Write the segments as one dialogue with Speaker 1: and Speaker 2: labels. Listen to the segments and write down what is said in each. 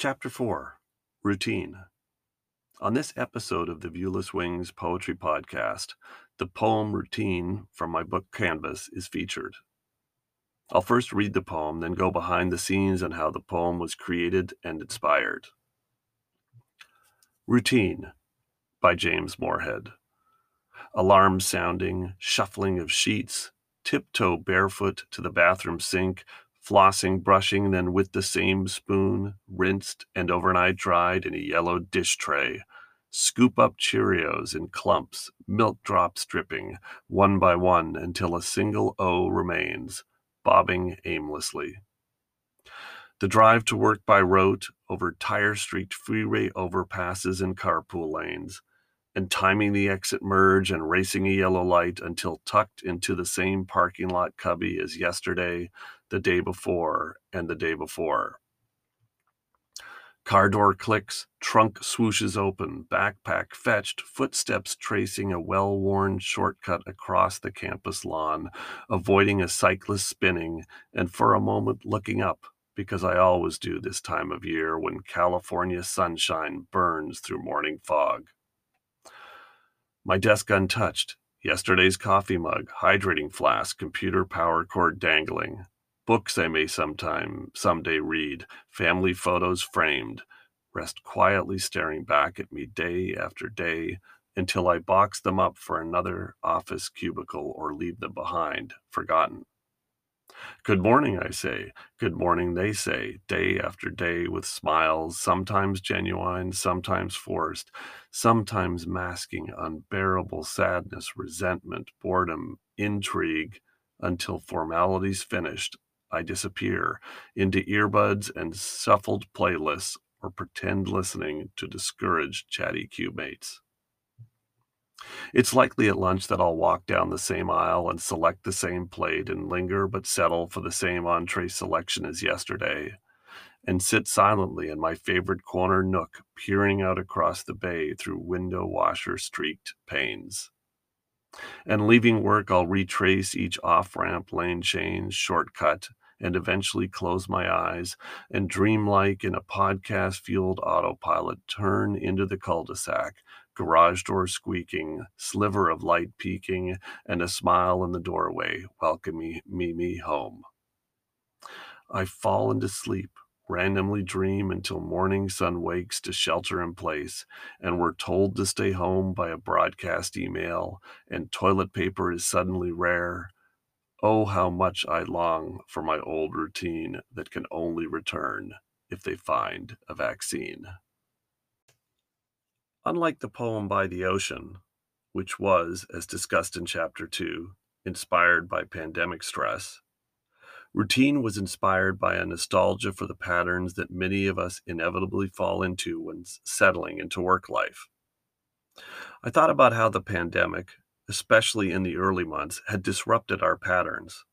Speaker 1: Chapter 4 Routine. On this episode of the Viewless Wings Poetry Podcast, the poem Routine from my book Canvas is featured. I'll first read the poem, then go behind the scenes on how the poem was created and inspired. Routine by James Morehead. Alarm sounding, shuffling of sheets, tiptoe barefoot to the bathroom sink, flossing, brushing, then with the same spoon, rinsed and overnight dried in a yellow dish tray. Scoop up Cheerios in clumps, milk drops dripping, one by one until a single O remains, bobbing aimlessly. The drive to work by rote over tire streaked freeway overpasses and carpool lanes, and timing the exit merge and racing a yellow light until tucked into the same parking lot cubby as yesterday, the day before, and the day before. Car door clicks, trunk swooshes open, backpack fetched, footsteps tracing a well worn shortcut across the campus lawn, avoiding a cyclist spinning, and for a moment looking up, because I always do this time of year when California sunshine burns through morning fog. My desk untouched, yesterday's coffee mug, hydrating flask, computer power cord dangling, Books I may sometime someday read, family photos framed, rest quietly staring back at me day after day until I box them up for another office cubicle or leave them behind, forgotten. Good morning, I say. Good morning, they say, day after day with smiles, sometimes genuine, sometimes forced, sometimes masking unbearable sadness, resentment, boredom, intrigue, until formalities finished I disappear into earbuds and shuffled playlists or pretend listening to discouraged chatty cube mates. It's likely at lunch that I'll walk down the same aisle and select the same plate and linger but settle for the same entree selection as yesterday, and sit silently in my favorite corner nook, peering out across the bay through window washer streaked panes. And leaving work, I'll retrace each off ramp, lane change, shortcut, and eventually close my eyes and dreamlike in a podcast fueled autopilot turn into the cul de sac, garage door squeaking, sliver of light peeking, and a smile in the doorway welcoming me, me home. I fall into sleep, randomly dream until morning sun wakes to shelter in place, and we're told to stay home by a broadcast email, and toilet paper is suddenly rare, Oh, how much I long for my old routine that can only return if they find a vaccine. Unlike the poem By the Ocean, which was, as discussed in Chapter 2, inspired by pandemic stress, Routine was inspired by a nostalgia for the patterns that many of us inevitably fall into when settling into work life. I thought about how the pandemic, especially in the early months, had disrupted our patterns.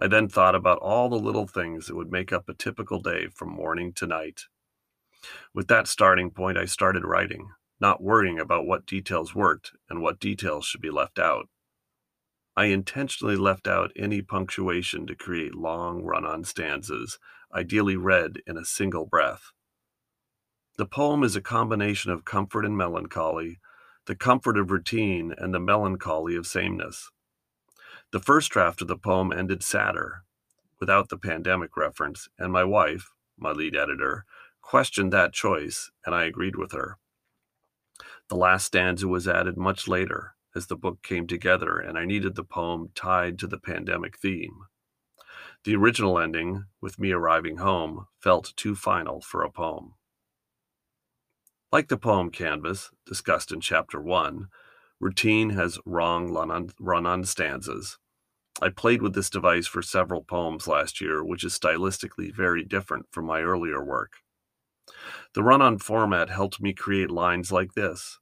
Speaker 1: I then thought about all the little things that would make up a typical day from morning to night. With that starting point, I started writing, not worrying about what details worked and what details should be left out. I intentionally left out any punctuation to create long run on stanzas, ideally read in a single breath. The poem is a combination of comfort and melancholy, the comfort of routine, and the melancholy of sameness. The first draft of the poem ended sadder, without the pandemic reference, and my wife, my lead editor, questioned that choice, and I agreed with her. The last stanza was added much later as the book came together, and I needed the poem tied to the pandemic theme. The original ending, with me arriving home, felt too final for a poem. Like the poem Canvas, discussed in Chapter 1, routine has wrong run on stanzas. I played with this device for several poems last year, which is stylistically very different from my earlier work. The run on format helped me create lines like this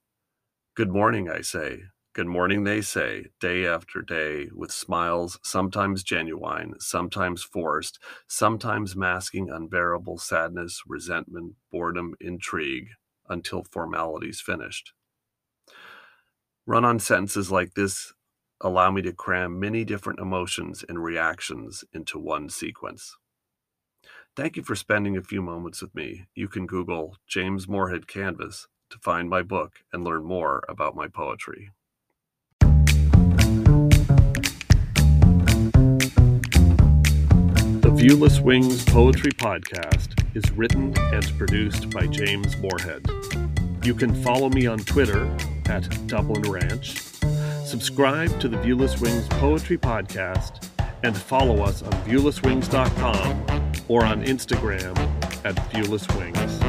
Speaker 1: Good morning, I say. Good morning, they say, day after day, with smiles sometimes genuine, sometimes forced, sometimes masking unbearable sadness, resentment, boredom, intrigue, until formality's finished. Run on sentences like this allow me to cram many different emotions and reactions into one sequence. Thank you for spending a few moments with me. You can Google James Morehead Canvas to find my book and learn more about my poetry. Viewless Wings Poetry Podcast is written and produced by James Morehead. You can follow me on Twitter at Dublin Ranch, subscribe to the Viewless Wings Poetry Podcast, and follow us on viewlesswings.com or on Instagram at viewlesswings.